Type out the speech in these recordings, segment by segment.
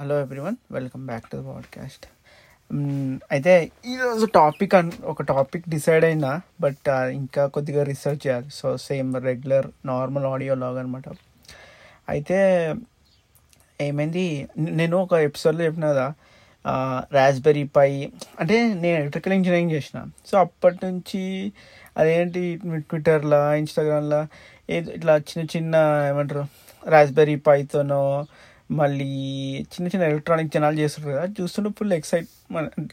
Hello everyone welcome back to the podcast అయితే ఈరోజు topic అన్ ఒక టాపిక్ డిసైడ్ అయినా బట్ ఇంకా కొద్దిగా రీసెర్చ్ చేయాలి. So same regular normal audio log అనమాట అయితే ఏమైంది? నేను ఒక ఎపిసోడ్లో చెప్పిన కదా రాస్బెర్రీ పై అంటే నేను ఎలక్ట్రికల్ ఇంజనీరింగ్ చేసిన. సో అప్పటి నుంచి అదేంటి ట్విట్టర్లో ఇన్స్టాగ్రామ్లో ఏదో ఇట్లా చిన్న చిన్న ఏమంటారు రాస్బెర్రీ పైతోనో మళ్ళీ చిన్న చిన్న ఎలక్ట్రానిక్ జనాలు చేస్తుంటారు కదా చూస్తుంటే ఫుల్ ఎక్సైట్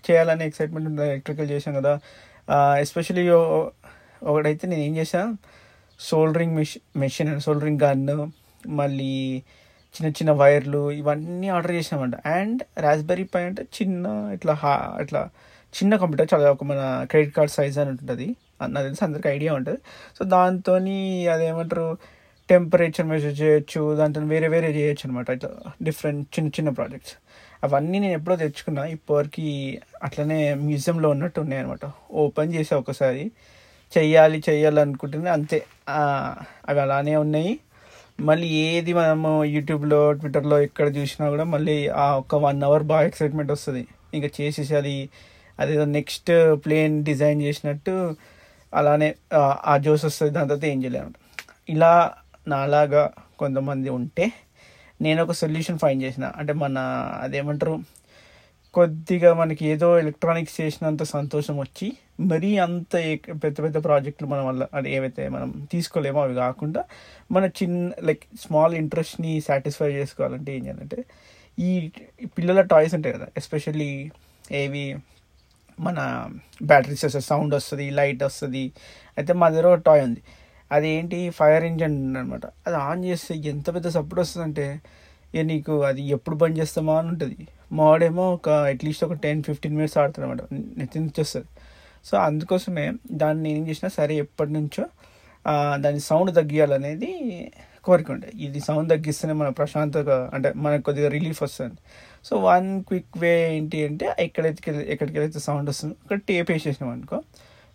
చేయాలని ఎక్సైట్మెంట్ ఉంటుంది ఎలక్ట్రికల్ చేసాం కదా. ఎస్పెషలీ ఒకటైతే నేను ఏం చేశాను soldering machine machine soldering gun మళ్ళీ చిన్న చిన్న వైర్లు ఇవన్నీ ఆర్డర్ చేసామంట అండ్ రాస్బెర్రీ పై అంటే చిన్న ఇట్లా హా ఇట్లా చిన్న కంప్యూటర్ చాలా ఒక మన క్రెడిట్ కార్డ్ సైజ్ అని ఉంటుంది. అది నాకు తెలిసి అందరికి ఐడియా ఉంటుంది. సో దాంతో అదేమంటారు టెంపరేచర్ మెజర్ చేయొచ్చు దాంతో వేరే వేరే చేయొచ్చు అనమాట ఇట్లా డిఫరెంట్ చిన్న చిన్న ప్రాజెక్ట్స్ అవన్నీ నేను ఎప్పుడో తెచ్చుకున్నా ఇప్పటివరకు అట్లనే మ్యూజియంలో ఉన్నట్టు ఉన్నాయి అనమాట ఓపెన్ చేసా ఒకసారి. చెయ్యాలి చెయ్యాలి అనుకుంటున్నా అంతే అవి అలానే ఉన్నాయి. మళ్ళీ ఏది మనము యూట్యూబ్లో ట్విట్టర్లో ఎక్కడ చూసినా కూడా మళ్ళీ ఆ ఒక వన్ అవర్ బాగా ఎక్సైట్మెంట్ వస్తుంది. ఇంకా చేసేసాలి అదేదో నెక్స్ట్ ప్లేన్ డిజైన్ చేసినట్టు అలానే ఆ, ఆ జోస్ వస్తుంది. దాని తర్వాత ఏం చేయలేము ఇలా నాలాగా కొంతమంది ఉంటే నేను ఒక సొల్యూషన్ ఫైండ్ చేసిన. అంటే మన అదేమంటారు కొద్దిగా మనకి ఏదో ఎలక్ట్రానిక్స్ చేసినంత సంతోషం వచ్చి మరీ అంత పెద్ద పెద్ద ప్రాజెక్టులు మన వల్ల అంటే ఏవైతే మనం తీసుకోలేమో అవి కాకుండా మన చిన్న లైక్ స్మాల్ ఇంట్రెస్ట్ని సాటిస్ఫై చేసుకోవాలంటే ఏం చేయాలంటే ఈ పిల్లల టాయ్స్ ఉంటాయి కదా ఎస్పెషల్లీ ఏవి మన బ్యాటరీస్ వస్తుంది సౌండ్ వస్తుంది లైట్ వస్తుంది అయితే మా దగ్గర ఒక టాయ్ ఉంది. అది ఏంటి ఫైర్ ఇంజన్ అనమాట అది ఆన్ చేస్తే ఎంత పెద్ద సపోర్ట్ వస్తుందంటే ఇక నీకు అది ఎప్పుడు బంద్ చేస్తామా అని ఉంటుంది. మాడేమో ఒక అట్లీస్ట్ ఒక టెన్ ఫిఫ్టీన్ మినిట్స్ ఆడుతుంది అనమాట నెత్తి నుంచి వస్తుంది. సో అందుకోసమే దాన్ని ఏం చేసినా సరే ఎప్పటి నుంచో దాని సౌండ్ తగ్గియాలనేది కోరిక ఉండే. ఇది సౌండ్ తగ్గిస్తేనే మన ప్రశాంతగా అంటే మనకు కొద్దిగా రిలీఫ్ వస్తుంది. సో వన్ క్విక్ వే ఏంటి అంటే ఎక్కడైతే ఎక్కడికి వెళ్తే సౌండ్ వస్తుందో అక్కడ టేప్ వేసేసినాం అనుకో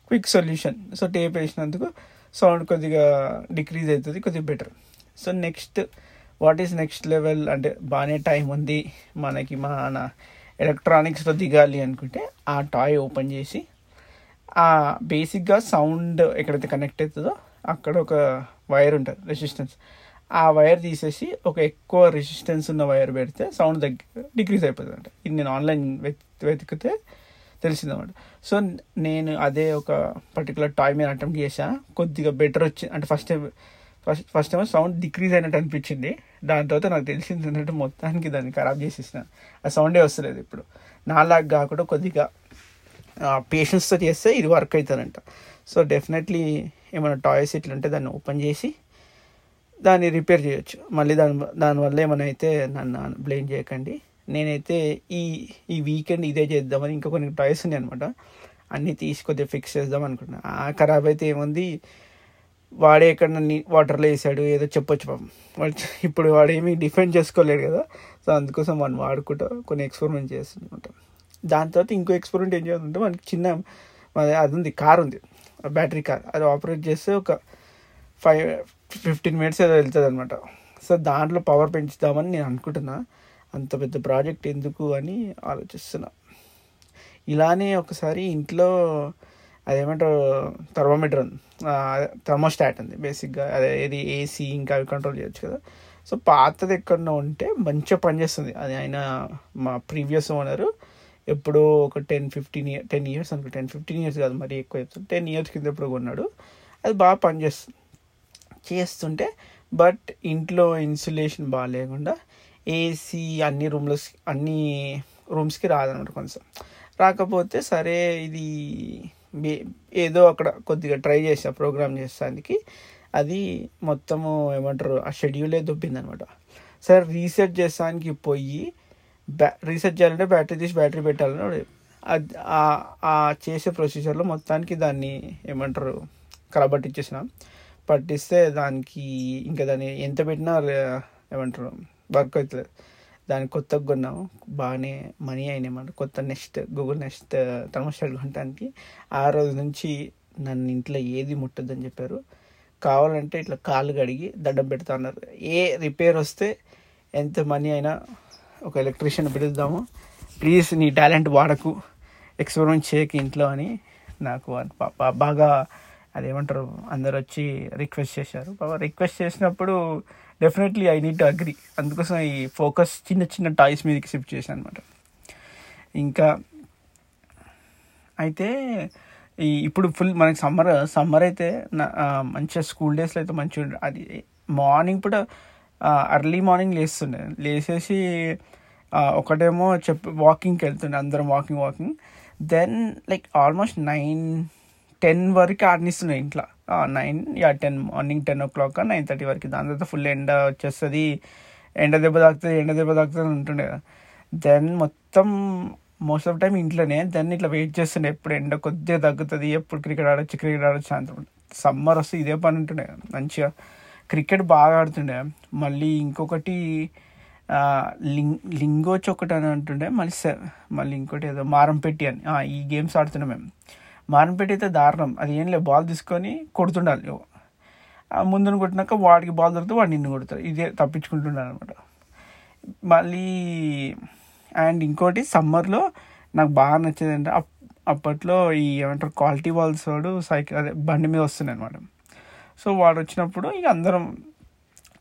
క్విక్ సొల్యూషన్. సో టేప్ వేసినందుకు సౌండ్ కొద్దిగా డిక్రీజ్ అవుతుంది కొద్దిగా better so next what is next level అంటే బాగానే టైం ఉంది మనకి మన ఎలక్ట్రానిక్స్లో దిగాలి అనుకుంటే ఆ టాయ్ ఓపెన్ చేసి ఆ బేసిక్గా సౌండ్ ఎక్కడైతే కనెక్ట్ అవుతుందో అక్కడ ఒక వైర్ ఉంటుంది రెసిస్టెన్స్ ఆ వైర్ తీసేసి ఒక ఎక్కువ రెసిస్టెన్స్ ఉన్న వైర్ పెడితే సౌండ్ దగ్గర డిక్రీజ్ అయిపోతుంది అంటే ఇది నేను ఆన్లైన్ వెతికితే తెలిసిందన్నమాట. సో నేను అదే ఒక పర్టికులర్ టాయ్ మీద అటెంప్ట్ చేశాను కొద్దిగా బెటర్ వచ్చింది అంటే first time first first time sound decrease అయినట్టు అనిపించింది. దాని తర్వాత నాకు తెలిసింది ఏంటంటే మొత్తానికి దాన్ని ఖరాబ్ చేసేసిన. ఆ సౌండే వస్తలేదు ఇప్పుడు. నాలాగా కాకుండా కొద్దిగా పేషెన్స్తో చేస్తే ఇది వర్క్ అవుతుందంట సో డెఫినెట్లీ ఏమైనా టాయ్స్ ఇట్లా ఉంటే దాన్ని ఓపెన్ చేసి దాన్ని రిపేర్ చేయొచ్చు. మళ్ళీ దాని దానివల్ల ఏమైనా అయితే నన్ను బ్లేమ్ చేయకండి. నేనైతే ఈ ఈ వీకెండ్ ఇదే చేద్దామని ఇంకా కొన్ని టాయ్స్ ఉన్నాయి అనమాట అన్నీ తీసుకొద్ది ఫిక్స్ చేద్దాం అనుకుంటున్నాను ఆ ఖరాబ్ అయితే ఏముంది? వాడే ఎక్కడ వాటర్లో వేసాడు ఏదో చెప్పొచ్చు పాపం. వాడు ఇప్పుడు వాడేమీ డిఫెండ్ చేసుకోలేడు కదా. సో అందుకోసం వాడిని వాడుకుంటా కొన్ని ఎక్స్పెరిమెంట్ అనమాట దాని తర్వాత ఇంకో ఎక్స్పెరిమెంట్ ఏం చేయాలంటే మనకి చిన్న అది ఉంది కార్ ఉంది. బ్యాటరీ కార్ అది ఆపరేట్ చేస్తే ఒక ఫైవ్ ఫిఫ్టీన్ మినిట్స్ ఏదో వెళ్తుంది అనమాట సో దాంట్లో పవర్ పెంచుదామని నేను అనుకుంటున్నా. అంత పెద్ద ప్రాజెక్ట్ ఎందుకు అని ఆలోచిస్తున్నా. ఇలానే ఒకసారి ఇంట్లో అదేమంటారు థర్మోమీటర్ ఉంది. థర్మోస్టాట్ ఉంది బేసిక్గా. అదే ఏది ఏసీ ఇంకా అవి కంట్రోల్ చేయొచ్చు కదా. సో పాతది ఎక్కడో ఉంటే మంచిగా పనిచేస్తుంది అది ఆయన మా ప్రీవియస్ ఓనరు ఎప్పుడో ఒక ten fifteen year ten years అనుకో టెన్ ఫిఫ్టీన్ ఇయర్స్ కాదు మరి ఎక్కువ చెప్తుంది టెన్ ఇయర్స్ కింద ఎప్పుడు కొన్నాడు. అది బాగా పనిచేస్తుంది చేస్తుంటే బట్ ఇంట్లో ఇన్సులేషన్ బాగా లేకుండా ఏసీ అన్ని రూమ్లో అన్ని రూమ్స్కి రాదనమాట కొంచెం. రాకపోతే సరే ఇది ఏదో అక్కడ కొద్దిగా ట్రై చేసా ప్రోగ్రామ్ చేసానికి అది మొత్తము ఏమంటారు ఆ షెడ్యూలే దొబ్బిందనమాట. సరే రీసెట్ చేసానికి పోయి బ్యా రీసెట్ చేయాలంటే బ్యాటరీ తీసి బ్యాటరీ పెట్టాలని అది ఆ- చేసే ప్రొసీజర్లో మొత్తానికి దాన్ని ఏమంటారు కలబట్టిచ్చేసిన. పట్టిస్తే దానికి ఇంకా దాన్ని ఎంత పెట్టినా ఏమంటారు వర్క్ అవుతుంది దాన్ని కొత్తగా కొన్నాము బాగానే మనీ అయినాయన్నమాట కొత్త నెక్స్ట్ గూగుల్ నెక్స్ట్ థర్మోస్టాట్ కొనడానికి ఆ రోజు నుంచి నన్ను ఇంట్లో ఏది ముట్టద్దని చెప్పారు. కావాలంటే ఇట్లా కాళ్ళు కడిగి దండం పెడతా అన్నారు. ఏ రిపేర్ వస్తే ఎంత మనీ అయినా ఒక ఎలక్ట్రీషియన్ పిలుద్దాము. ప్లీజ్ నీ టాలెంట్ వాడకు. ఎక్స్పెరిమెంట్ చేయకు ఇంట్లో అని నాకు బాగా అదేమంటారు? అందరు వచ్చి రిక్వెస్ట్ చేశారు. బాగా రిక్వెస్ట్ చేసినప్పుడు definitely I need to agree అందుకోసం ఈ ఫోకస్ చిన్న చిన్న టాయ్స్ మీదకి షిఫ్ట్ చేశాను అనమాట ఇంకా అయితే ఈ ఇప్పుడు ఫుల్ మనకి సమ్మర్ సమ్మర్ అయితే నా- మంచిగా స్కూల్ డేస్లో అయితే మంచిగా అది మార్నింగ్ కూడా అర్లీ మార్నింగ్ లేస్తుండే. లేచేసి ఒకటేమో చెప్ వాకింగ్కి వెళ్తుండే. అందరం walking walking then like almost nine ten వరకు ఆడనిస్తుండే ఇంట్లో. Nine yeah ten morning ten o'clock nine thirty వరకు. దాని తర్వాత ఫుల్ ఎండ వచ్చేస్తుంది. ఎండ దెబ్బ తాకుతుంది ఎండ దెబ్బ తాకుతుంది అని ఉంటుండే కదా. దెన్ మొత్తం మోస్ట్ ఆఫ్ టైం ఇంట్లోనే దెన్ ఇట్లా వెయిట్ చేస్తుండే. ఎప్పుడు ఎండ కొద్దిగా తగ్గుతుంది ఎప్పుడు క్రికెట్ ఆడొచ్చు క్రికెట్ ఆడొచ్చు సాయంత్రం సమ్మర్ వస్తే ఇదే పని ఉంటుండే మంచిగా. క్రికెట్ బాగా ఆడుతుండే. మళ్ళీ ఇంకొకటి లింగ్ లింగోచ్ ఒకటి అని అంటుండే. మళ్ళీ మళ్ళీ ఇంకోటి ఏదో మారంపెట్టి అని. ఈ గేమ్స్ ఆడుతున్నాం మేము. మారంపెట్టి అయితే దారుణం. అది ఏం లేదు బాల్ తీసుకొని కొడుతుండాలి ఆ ముందును కొట్టినాక వాడికి బాల్ దొరికితే వాడు నిన్ను కొడతాడు. ఇదే తప్పించుకుంటున్నాను అనమాట మళ్ళీ అండ్ ఇంకోటి సమ్మర్లో నాకు బాగా నచ్చేది అంటే అప్- అప్పట్లో ఈ ఏమంటారు క్వాలిటీ బాల్స్ వాడు సైకిల్ అదే బండి మీద వస్తున్నాయి అనమాట సో వాడు వచ్చినప్పుడు ఇక అందరం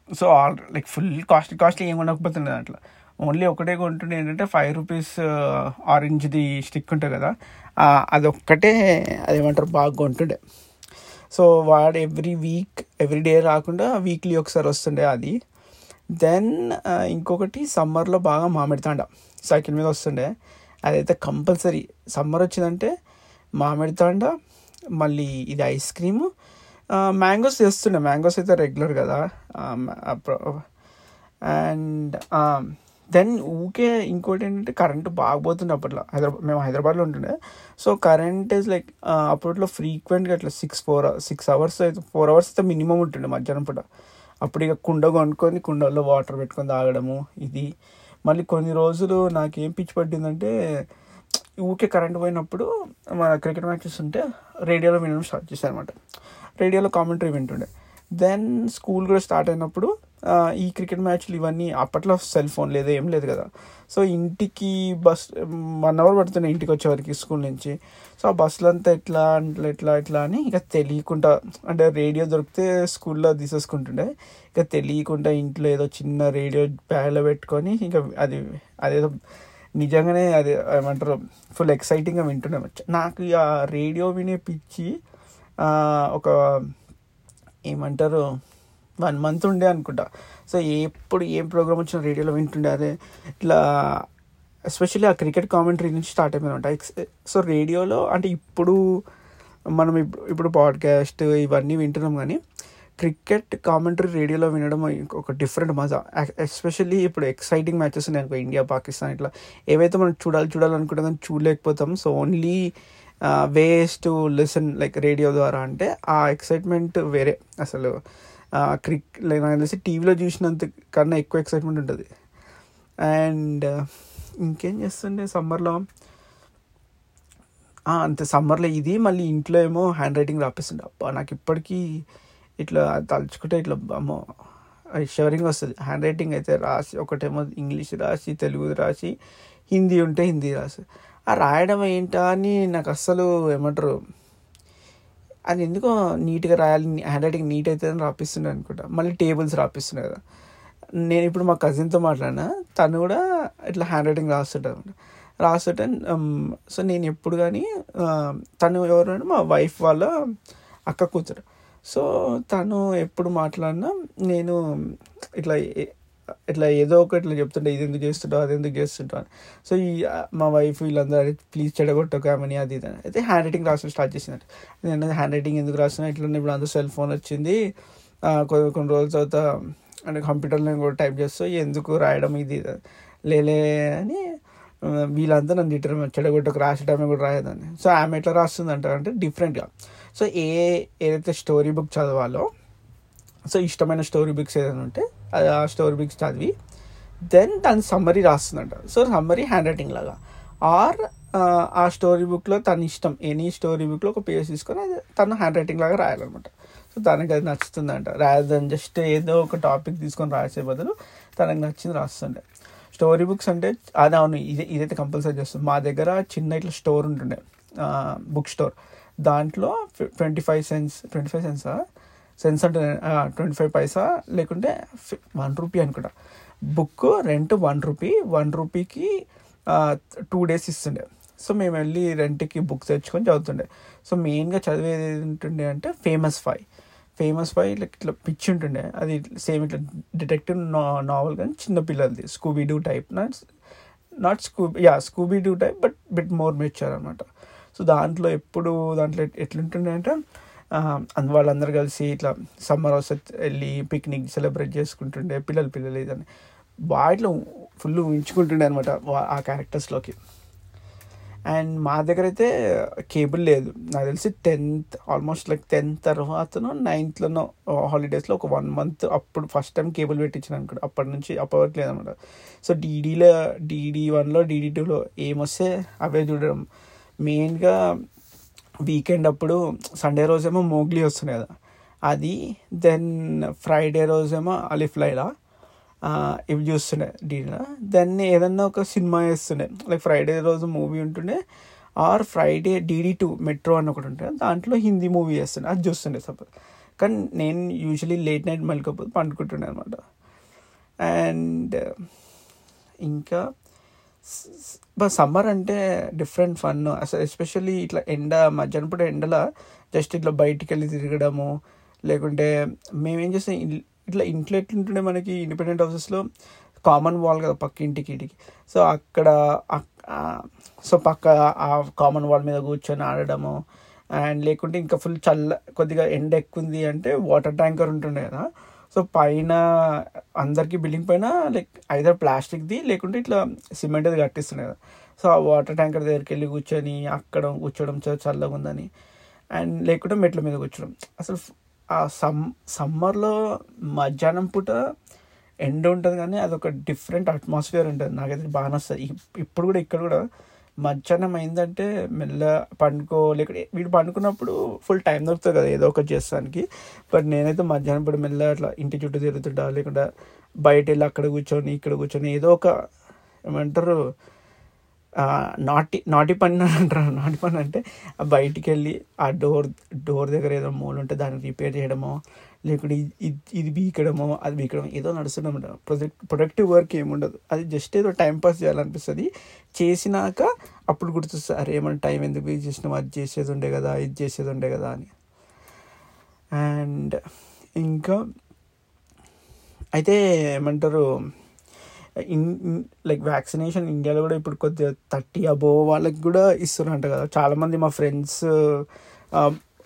so all like full costly costly ఏం ఉండకపోతుండే దాంట్లో. ఓన్లీ ఒకటే కొంటుండే ఏంటంటే ఫైవ్ రూపీస్ ఆరెంజ్ది స్టిక్ ఉంటుంది కదా అదొక్కటే అదేమంటారు బాగా కొంటుండే. సో వాడు ఎవ్రీ వీక్ ఎవ్రీ డే రాకుండా వీక్లీ ఒకసారి వస్తుండే అది. దెన్ ఇంకొకటి సమ్మర్లో బాగా మామిడి తాండ సైకిల్ మీద వస్తుండే. అదైతే కంపల్సరీ సమ్మర్ వచ్చిందంటే మామిడి తాండ మళ్ళీ ఇది ఐస్ క్రీము మ్యాంగోస్ చేస్తుండే. మ్యాంగోస్ అయితే రెగ్యులర్ కదా అండ్ దెన్ ఊకే ఇంకోటి ఏంటంటే కరెంటు బాగపోతుండే అప్పట్లో. హైదరాబాద్ మేము హైదరాబాద్లో ఉంటుండే. సో కరెంట్ ఇస్ లైక్ అప్పట్లో ఫ్రీక్వెంట్గా అట్లా సిక్స్ ఫోర్ సిక్స్ అవర్స్ అయితే ఫోర్ అవర్స్ అయితే మినిమం ఉంటుండే మధ్యాహ్నం పూట. అప్పుడు ఇక కుండ కొనుక్కొని కుండల్లో వాటర్ పెట్టుకొని తాగడము ఇది. మళ్ళీ కొన్ని రోజులు నాకేం పిచ్చి పట్టిందంటే ఊకే కరెంట్ పోయినప్పుడు మన క్రికెట్ మ్యాచెస్ ఉంటే రేడియోలో వినడం స్టార్ట్ చేశాను అనమాట రేడియోలో కామెంటరీ వింటుండే. దెన్ స్కూల్ కూడా స్టార్ట్ అయినప్పుడు ఈ క్రికెట్ మ్యాచ్లు ఇవన్నీ అప్పట్లో సెల్ ఫోన్ లేదు ఏం లేదు కదా. సో ఇంటికి బస్ వన్ అవర్ పడుతుండే ఇంటికి వచ్చేవరకు స్కూల్ నుంచి. సో ఆ బస్సులు అంతా ఎట్లా అట్లా ఎట్లా ఎట్లా అని ఇక తెలియకుండా అంటే రేడియో దొరికితే స్కూల్లో తీసేసుకుంటుండే. ఇక తెలియకుండా ఇంట్లో ఏదో చిన్న రేడియో బ్యాగ్లో పెట్టుకొని ఇంకా అది అదేదో నిజంగానే అది ఏమంటారు ఫుల్ ఎక్సైటింగ్గా వింటుండే నాకు ఆ రేడియో వినే పిచ్చి ఒక ఏమంటారు వన్ మంత్ ఉండే అనుకుంటా. సో ఎప్పుడు ఏం ప్రోగ్రామ్ వచ్చినా రేడియోలో వింటుండే అదే. ఇట్లా ఎస్పెషల్లీ ఆ క్రికెట్ కామెంటరీ నుంచి స్టార్ట్ అయిపోయింది సో రేడియోలో అంటే ఇప్పుడు మనం ఇప్పుడు ఇప్పుడు పాడ్కాస్ట్ ఇవన్నీ వింటున్నాం కానీ క్రికెట్ కామెంటరీ రేడియోలో వినడం ఒక డిఫరెంట్ మజా. ఎస్పెషల్లీ ఇప్పుడు ఎక్సైటింగ్ మ్యాచెస్ ఉన్నాయి అనుకో ఇండియా పాకిస్తాన్ ఇట్లా. ఏవైతే మనం చూడాలి చూడాలనుకుంటాం చూడలేకపోతాం. So only ways to listen like radio ద్వారా అంటే ఆ ఎక్సైట్మెంట్ వేరే. అసలు క్రిక్ నాకు తెలిసి టీవీలో చూసినంత కన్నా ఎక్కువ ఎక్సైట్మెంట్ ఉంటుంది. అండ్ ఇంకేం చేస్తుండే సమ్మర్లో అంతే సమ్మర్లో ఇది మళ్ళీ ఇంట్లో ఏమో హ్యాండ్ రైటింగ్ రాపిస్తుండే. అబ్బా నాకు ఇప్పటికీ ఇట్లా తలుచుకుంటే ఇట్లా అమ్మో షవరింగ్ వస్తుంది. హ్యాండ్ రైటింగ్ అయితే రాసి ఒకటేమో ఇంగ్లీష్ రాసి తెలుగు రాసి హిందీ ఉంటే హిందీ రాసి. ఆ రాయడం ఏంటా అని నాకు అస్సలు ఏమంటారు అది ఎందుకో నీట్గా రాయాలి హ్యాండ్ రైటింగ్ నీట్ అవుతుందని రాపిస్తుండే అనుకుంటా. మళ్ళీ టేబుల్స్ రాపిస్తుండే కదా. నేను ఇప్పుడు మా కజిన్తో మాట్లాడినా తను కూడా ఇట్లా హ్యాండ్ రైటింగ్ రాస్తుంటాడు రాస్తుంటే సో నేను ఎప్పుడు కానీ తను ఎవరు మా వైఫ్ వాళ్ళ అక్క కూతురు. సో తను ఎప్పుడు మాట్లాడినా నేను ఇట్లా ఇట్లా ఏదో ఒక ఇట్లా చెప్తుంటే ఇది ఎందుకు చేస్తుంటావు అది ఎందుకు చేస్తుంటావు అని. సో ఈ మా వైఫ్ వీళ్ళందరూ ప్లీజ్ చెడగొట్టకామని అది ఇది అని. అయితే హ్యాండ్ రైటింగ్ రాసిన స్టార్ట్ చేసిందంట. నేను హ్యాండ్ రైటింగ్ ఎందుకు రాస్తున్నా? ఇట్లా ఇప్పుడు అందరూ సెల్ ఫోన్ వచ్చింది. కొన్ని కొన్ని రోజుల తర్వాత అంటే కంప్యూటర్లో కూడా టైప్ చేస్తూ ఎందుకు రాయడం ఇది అని. లేలే అని వీళ్ళంతా నన్ను తిట్టారు చెడగొట్టకు రాసడమే కూడా రాయదని సో ఆమె ఎట్లా రాస్తుంది అంటే డిఫరెంట్గా సో ఏ ఏదైతే స్టోరీ బుక్ చదవాలో సో ఇష్టమైన స్టోరీ బుక్స్ ఏదైనా ఉంటే స్టోరీ బుక్స్ చదివి దెన్ దాని సమ్మరీ రాస్తుందంట. సో సమ్మరీ హ్యాండ్ రైటింగ్ లాగా. ఆర్ ఆ స్టోరీ బుక్లో తన ఇష్టం. ఎనీ స్టోరీ బుక్లో ఒక పేజ్ తీసుకొని అది తను హ్యాండ్ రైటింగ్ లాగా రాయాలన్నమాట. సో తనకి అది నచ్చుతుందంట. రాదర్ దెన్ జస్ట్ ఏదో ఒక టాపిక్ తీసుకొని రాసే బదులు తనకు నచ్చింది రాస్తుండే స్టోరీ బుక్స్ అంటే అది అవును ఇదే ఇదైతే కంపల్సరీ చేస్తుంది. మా దగ్గర చిన్న ఇట్లా స్టోర్ ఉంటుండే. బుక్ స్టోర్ దాంట్లో twenty five cents twenty five సెన్సా cents అంటే ట్వంటీ ఫైవ్ పైసా లేకుంటే వన్ రూపీ అనుకుంటా. Book rent one rupee one రూపీకి two days ఇస్తుండే. సో మేము వెళ్ళి రెంట్కి బుక్స్ తెచ్చుకొని చదువుతుండే. సో మెయిన్గా చదివేది ఏంటుండే అంటే ఫేమస్ ఫైవ్ ఫేమస్ ఫైవ్ ఇట్లా ఇట్లా పిచ్చి ఉంటుండే. అది సేమ్ ఇట్లా డిటెక్టివ్ నావల్ కానీ చిన్న పిల్లలది. Scooby Doo type not not Scooby yeah Scooby Doo type but bit more mature అనమాట సో దాంట్లో ఎప్పుడు దాంట్లో ఎట్లుంటుండే అంటే అందు వాళ్ళందరూ కలిసి ఇట్లా సమ్మర్ హౌస్ వెళ్ళి పిక్నిక్ సెలబ్రేట్ చేసుకుంటుండే పిల్లలు పిల్లలు ఇదని వాటిలో ఫుల్ ఉంచుకుంటుండే అనమాట ఆ క్యారెక్టర్స్లోకి అండ్ మా దగ్గర అయితే కేబుల్ లేదు. నాకు తెలిసి టెన్త్ ఆల్మోస్ట్ లైక్ టెన్త్ తర్వాతనో నైన్త్లోనో హాలిడేస్లో ఒక వన్ మంత్ అప్పుడు ఫస్ట్ టైం కేబుల్ పెట్టించాను అనుకోండి అప్పటి నుంచి అప్పటి లేదనమాట సో డీడీలో డీడీ వన్లో డీడీ టూలో ఏమొస్తే అవే చూడడం. మెయిన్గా వీకెండ్ అప్పుడు సండే రోజేమో మోగ్లీ వస్తుండే కదా. అది దెన్ ఫ్రైడే రోజేమో అలిఫ్ లైలా ఇవి చూస్తుండే డీడీలో దెన్ ఏదన్నా ఒక సినిమా వేస్తుండే లైక్ ఫ్రైడే రోజు మూవీ ఉంటుండే. Or Friday DD two Metro అని ఒకటి ఉంటుండే. దాంట్లో హిందీ మూవీ వేస్తుండే అది చూస్తుండే సపోజ్ కానీ నేను యూజువలీ లేట్ నైట్ మళ్ళీకపోతే పండుకుంటుండే అనమాట అండ్ ఇంకా సమ్మర్ అంటే డిఫరెంట్ ఫన్. అసలు ఎస్పెషల్లీ ఇట్లా ఎండ మధ్యాహ్నం పూట ఎండల జస్ట్ ఇట్లా బయటికి వెళ్ళి తిరగడము లేకుంటే మేమేం చేస్తాం ఇట్లా ఇంట్లో ఎట్లుంటుండే మనకి ఇండిపెండెంట్ హౌసెస్లో కామన్ వాల్ కదా పక్క ఇంటికి ఇంటికి. సో అక్కడ సో పక్క ఆ కామన్ వాల్ మీద కూర్చొని ఆడడము అండ్ లేకుంటే ఇంకా ఫుల్ చల్ల కొద్దిగా ఎండ ఎక్కుంది అంటే వాటర్ ట్యాంకర్ ఉంటుండే కదా. సో పైన అందరికి బిల్డింగ్ పైన లైక్ ఐదర్ ప్లాస్టిక్ది లేకుంటే ఇట్లా సిమెంట్ అది కట్టిస్తున్నాయి కదా. సో ఆ వాటర్ ట్యాంకర్ దగ్గరికి వెళ్ళి కూర్చొని అక్కడ కూర్చోడం చల్లగా ఉందని. అండ్ లేకుంటే మెట్ల మీద కూర్చోవడం. అసలు ఆ సమ్ సమ్మర్లో మధ్యాహ్నం పూట ఎండ ఉంటుంది కానీ అదొక డిఫరెంట్ అట్మాస్ఫియర్ ఉంటుంది. నాకైతే బాగా నస్తుంది ఇప్పుడు కూడా ఇక్కడ కూడా మధ్యాహ్నం అయిందంటే మెల్ల పండుకో లేక వీడు పండుకున్నప్పుడు ఫుల్ టైం దొరుకుతుంది కదా ఏదో ఒకటి చేస్తానికి. బట్ నేనైతే మధ్యాహ్నం ఇప్పుడు మెల్ల అట్లా ఇంటి చుట్టూ తిరుగుతుంటా లేకుండా బయట వెళ్ళి అక్కడ కూర్చొని ఇక్కడ కూర్చొని ఏదో ఒక ఏమంటారు నాటి నాటి పని అని అంటారు. నాటి పని అంటే బయటికి వెళ్ళి ఆ డోర్ డోర్ దగ్గర ఏదో మూల ఉంటే దాన్ని రిపేర్ చేయడమో లేకుంటే ఇది- ఇది ఇది బీకడమో అది బీకడం ఏదో నడుస్తుందన్నమాట. ప్రొజెక్ట్ ప్రొడక్టివ్ వర్క్ ఏముండదు. అది జస్ట్ ఏదో టైం పాస్ చేయాలనిపిస్తుంది. చేసినాక అప్పుడు గుర్తొస్తుంది అరే ఏమన్నా టైం ఎందుకు వేస్ట్ చేసినాం అది చేసేది ఉండే కదా ఇది చేసేది ఉండే కదా అని. అండ్ ఇంకా అయితే ఏమంటారు ఇన్ లైక్ వ్యాక్సినేషన్ ఇండియాలో కూడా ఇప్పుడు కొద్దిగా థర్టీ అబోవ్ వాళ్ళకి కూడా ఇస్తున్నారంట కదా. చాలామంది మా ఫ్రెండ్స్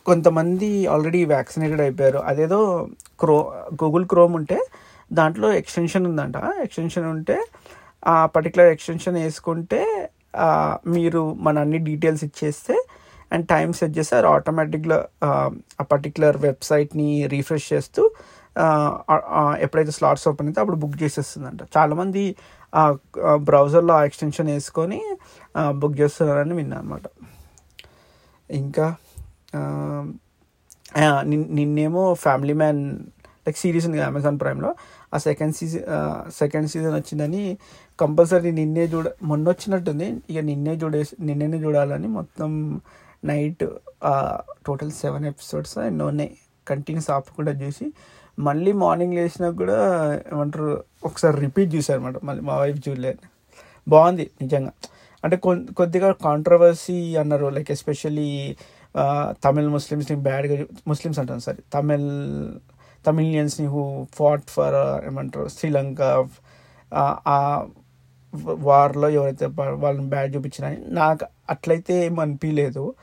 కొంతమంది ఆల్రెడీ వ్యాక్సినేటెడ్ అయిపోయారు. అదేదో క్రో గూగుల్ క్రోమ్ ఉంటే దాంట్లో ఎక్స్టెన్షన్ ఉందంట. ఎక్స్టెన్షన్ ఉంటే ఆ పర్టికులర్ ఎక్స్టెన్షన్ వేసుకుంటే మీరు మన అన్ని డీటెయిల్స్ ఇచ్చేస్తే అండ్ టైం సెట్ చేస్తే అది ఆటోమేటిక్గా ఆ పర్టికులర్ వెబ్సైట్ని రీఫ్రెష్ చేస్తూ ఎప్పుడైతే స్లాట్స్ ఓపెన్ అయితే అప్పుడు బుక్ చేసేస్తుందంట. చాలామంది బ్రౌజర్లో ఆ ఎక్స్టెన్షన్ వేసుకొని బుక్ చేస్తున్నారని విన్నా అనమాట ఇంకా నిన్నేమో ఫ్యామిలీ మ్యాన్ లైక్ సిరీస్ ఉంది కదా అమెజాన్ ప్రైమ్లో ఆ సెకండ్ సీజన్ సెకండ్ సీజన్ వచ్చిందని కంపల్సరీ నిన్నే చూడ మొన్న వచ్చినట్టుంది ఇక నిన్నే చూడేసి నిన్ననే చూడాలని మొత్తం నైట్ టోటల్ సెవెన్ ఎపిసోడ్స్ ఎన్నో ఉన్నాయి. కంటిన్యూస్ ఆపకుండా చూసి మళ్ళీ మార్నింగ్ లేచినా కూడా ఏమంటారు ఒకసారి రిపీట్ చూసారు అనమాట మళ్ళీ మా వైఫ్ చూడలేదు బాగుంది నిజంగా. అంటే కొ కొద్దిగా కాంట్రవర్సీ అన్నారు లైక్ ఎస్పెషల్లీ తమిళ్ ముస్లిమ్స్ని బ్యాడ్గా ముస్లిమ్స్ అంటాను సారీ తమిళ్ తమిళియన్స్ని హూ ఫాట్ ఫర్ ఏమంటారు శ్రీలంక ఆ వార్లో ఎవరైతే వాళ్ళని బ్యాడ్ చూపించినా నాకు అట్లయితే ఏం అనిపించలేదు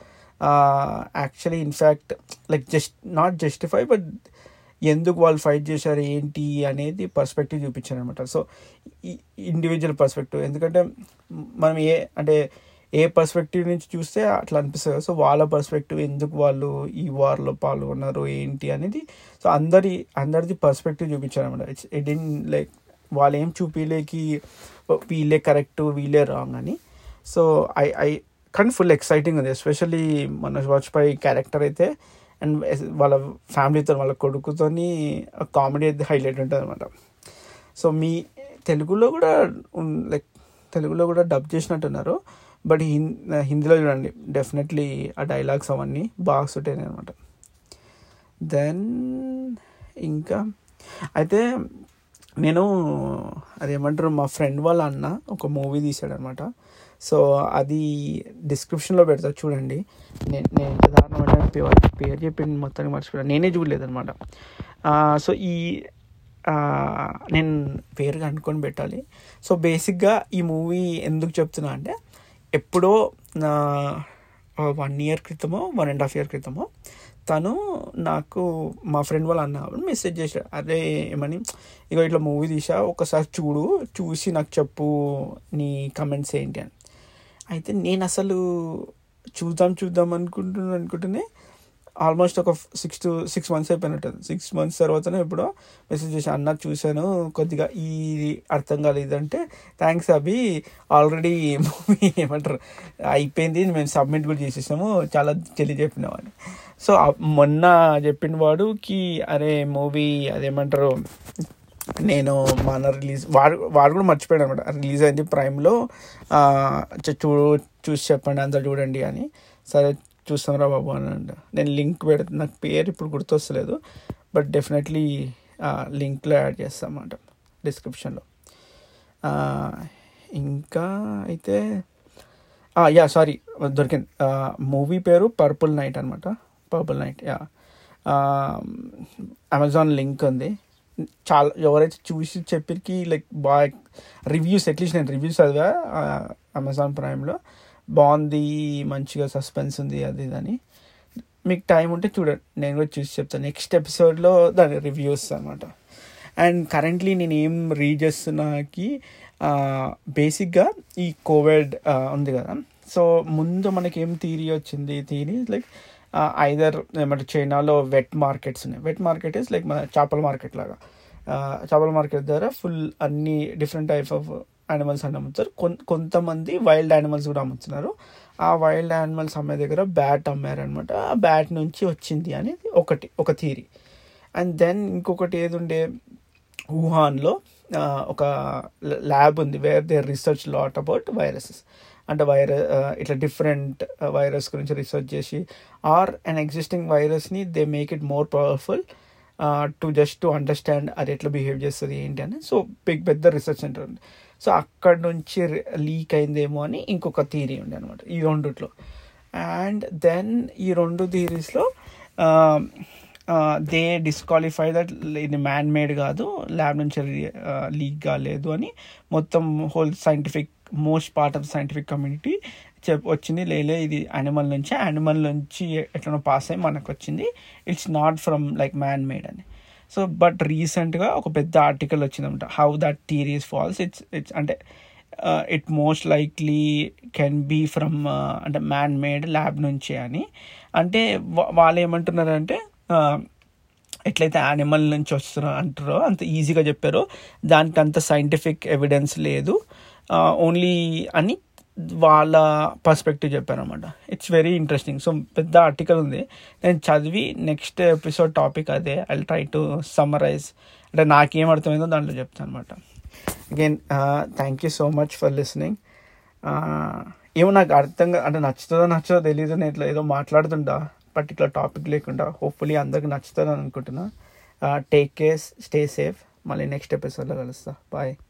actually in fact like just not justify but ఎందుకు వాళ్ళు ఫైట్ చేశారు ఏంటి అనేది పర్స్పెక్టివ్ చూపించారు అనమాట సో ఇండివిజువల్ పర్స్పెక్టివ్ ఎందుకంటే మనం ఏ అంటే ఏ పర్స్పెక్టివ్ నుంచి చూస్తే అట్లా అనిపిస్తుంది సో వాళ్ళ పర్స్పెక్టివ్ ఎందుకు వాళ్ళు ఈ వార్లో పాల్గొన్నారు ఏంటి అనేది. సో అందరి అందరిది పర్స్పెక్టివ్ చూపించారు అనమాట ఇట్స్ ఇట్ ఇన్ లైక్ వాళ్ళు ఏం చూపించలేకి వీళ్ళే కరెక్ట్ వీళ్ళే రాంగ్ అని. సో ఐ ఐ కానీ ఫుల్ ఎక్సైటింగ్ ఉంది. ఎస్పెషల్లీ మనోజ్ వాజ్పేయి క్యారెక్టర్ అయితే అండ్ వాళ్ళ ఫ్యామిలీతో వాళ్ళ కొడుకుతోని కామెడీ అయితే హైలైట్ ఉంటుంది అనమాట సో మీ తెలుగులో కూడా లైక్ తెలుగులో కూడా డబ్ చేసినట్టున్నారు. బట్ హిం హిందీలో చూడండి డెఫినెట్లీ ఆ డైలాగ్స్ అవన్నీ బాగా సూట్ అయినాయి అనమాట దెన్ ఇంకా అయితే నేను అదేమంటారు మా ఫ్రెండ్ వాళ్ళ అన్న ఒక మూవీ తీసాడనమాట సో అది డిస్క్రిప్షన్లో పెడతా చూడండి. నేను నేను ఎంత దారుణం అంటే పేరు చెప్పింది మొత్తానికి మర్చిపోయాను. నేనే చూడలేదనమాట సో ఈ నేను పేరుగా అనుకొని పెట్టాలి. సో బేసిక్గా ఈ మూవీ ఎందుకు చెప్తున్నా అంటే ఎప్పుడో వన్ ఇయర్ క్రితమో వన్ అండ్ హాఫ్ ఇయర్ క్రితమో తను నాకు మా ఫ్రెండ్ వాళ్ళ అన్న మెసేజ్ చేశాడు అదే ఏమని? ఇక ఇట్లా మూవీ తీసా ఒకసారి చూడు చూసి నాకు చెప్పు నీ కమెంట్స్ ఏంటి అని. అయితే నేను అసలు చూద్దాం చూద్దాం అనుకుంటున్నాను అనుకుంటేనే ఆల్మోస్ట్ ఒక సిక్స్ టు సిక్స్ మంత్స్ అయిపోయినట్టు సిక్స్ మంత్స్ తర్వాతనే ఎప్పుడో మెసేజ్ చేసి అన్న చూశాను. కొద్దిగా ఈ అర్థం కాలేదంటే థ్యాంక్స్ అభి. ఆల్రెడీ మూవీ ఏమంటారు అయిపోయింది. మేము సబ్మిట్ కూడా చేసేసాము. చాలా చెల్లి సో మొన్న చెప్పిన వాడుకి అరే మూవీ అదేమంటారు నేను మన రిలీజ్ వాడు వాడు కూడా మర్చిపోయాడు అనమాట. రిలీజ్ అయింది ప్రైమ్లో చూ చూసి చెప్పండి అంతా చూడండి అని. సరే చూస్తాంరా బాబు అని అంట. నేను లింక్ పెడుతుంది నాకు పేరు ఇప్పుడు గుర్తొస్తలేదు. బట్ డెఫినెట్లీ లింక్లో యాడ్ చేస్తాం అన్నమాట. డిస్క్రిప్షన్లో. ఇంకా అయితే యా సారీ దొరికింది. మూవీ పేరు పర్పుల్ నైట్ అనమాట purple night yeah. Amazon link ఉంది. చాలా ఎవరైతే చూసి చెప్పిరికి లైక్ బాగా రివ్యూస్ అట్లీస్ట్ నేను రివ్యూస్ చదివా అమెజాన్ ప్రైమ్లో బాగుంది మంచిగా సస్పెన్స్ ఉంది అది అని. మీకు టైం ఉంటే చూడండి నేను కూడా చూసి చెప్తాను నెక్స్ట్ ఎపిసోడ్లో దాని రివ్యూస్ అనమాట అండ్ కరెంట్లీ నేను ఏం రీడ్ చేస్తున్నాకి బేసిక్గా ఈ కోవిడ్ ఉంది కదా. సో ముందు మనకి ఏం థీరీ వచ్చింది థీరీ లైక్ ఐదర్ ఏమంటే చైనాలో వెట్ మార్కెట్స్ ఉన్నాయి. వెట్ మార్కెట్ ఇస్ లైక్ మన చేపల మార్కెట్ లాగా. చేపల మార్కెట్ ద్వారా ఫుల్ అన్ని డిఫరెంట్ టైప్ ఆఫ్ యానిమల్స్ అని అమ్ముతారు కొంతమంది వైల్డ్ యానిమల్స్ కూడా అమ్ముతున్నారు. ఆ వైల్డ్ యానిమల్స్ అమ్మే దగ్గర బ్యాట్ అమ్మారనమాట ఆ బ్యాట్ నుంచి వచ్చింది అనేది ఒకటి ఒక థీరీ అండ్ దెన్ ఇంకొకటి ఏది ఉండే వుహాన్లో ఒక ల్యాబ్ ఉంది where they research lot about viruses అంటే వైరస్ ఇట్లా డిఫరెంట్ వైరస్ గురించి రీసెర్చ్ చేసి ఆర్ అన్ ఎగ్జిస్టింగ్ వైరస్ని they make it more powerful to just to understand అది ఎట్లా బిహేవ్ చేస్తుంది ఏంటి అని. సో బిగ్ పెద్ద రీసెర్చ్ సెంటర్ ఉంది. సో అక్కడ నుంచి లీక్ అయిందేమో అని ఇంకొక థీరీ ఉండే అనమాట ఈ రెండుట్లో. అండ్ దెన్ ఈ రెండు థీరీస్లో దే డిస్క్వాలిఫై దట్ ఇది మ్యాన్ మేడ్ కాదు ల్యాబ్ నుంచి లీక్ కాలేదు అని మొత్తం whole scientific most part of scientific community చెప్ వచ్చింది. లేలే ఇది యానిమల్ నుంచి. యానిమల్ నుంచి ఎట్లనో పాస్ అయ్యి మనకు వచ్చింది. It's not from like man made అని. సో బట్ రీసెంట్గా ఒక పెద్ద ఆర్టికల్ వచ్చిందన్నమాట. How that theories falls it's it's అంటే it most likely can be from అంటే మ్యాన్ మేడ్ ల్యాబ్ నుంచే అని. అంటే వాళ్ళు ఏమంటున్నారంటే uh, ఎట్లయితే యానిమల్ నుంచి వస్తున్నా అంటారో అంత ఈజీగా చెప్పారో. దానికి అంత సైంటిఫిక్ ఎవిడెన్స్ లేదు. ఓన్లీ అని వాళ్ళ పర్స్పెక్టివ్ చెప్పారనమాట ఇట్స్ వెరీ ఇంట్రెస్టింగ్ సో పెద్ద ఆర్టికల్ ఉంది. నేను చదివి నెక్స్ట్ ఎపిసోడ్ టాపిక్ అదే. ఐ ట్రై టు సమ్మరైజ్ అంటే నాకేం అర్థమైందో దాంట్లో చెప్తాను అనమాట again thank you so much for listening ఏమో నాకు అర్థంగా అంటే నచ్చుతుందో నచ్చదో తెలియదు నేను ఇట్లా ఏదో మాట్లాడుతుంటా. పర్టికులర్ టాపిక్ లేకుండా హోప్ఫుల్లీ అందరికి నచ్చుతుందని అనుకుంటున్నా. టేక్ కేర్ స్టే సేఫ్ మళ్ళీ నెక్స్ట్ ఎపిసోడ్లో కలుస్తా. బాయ్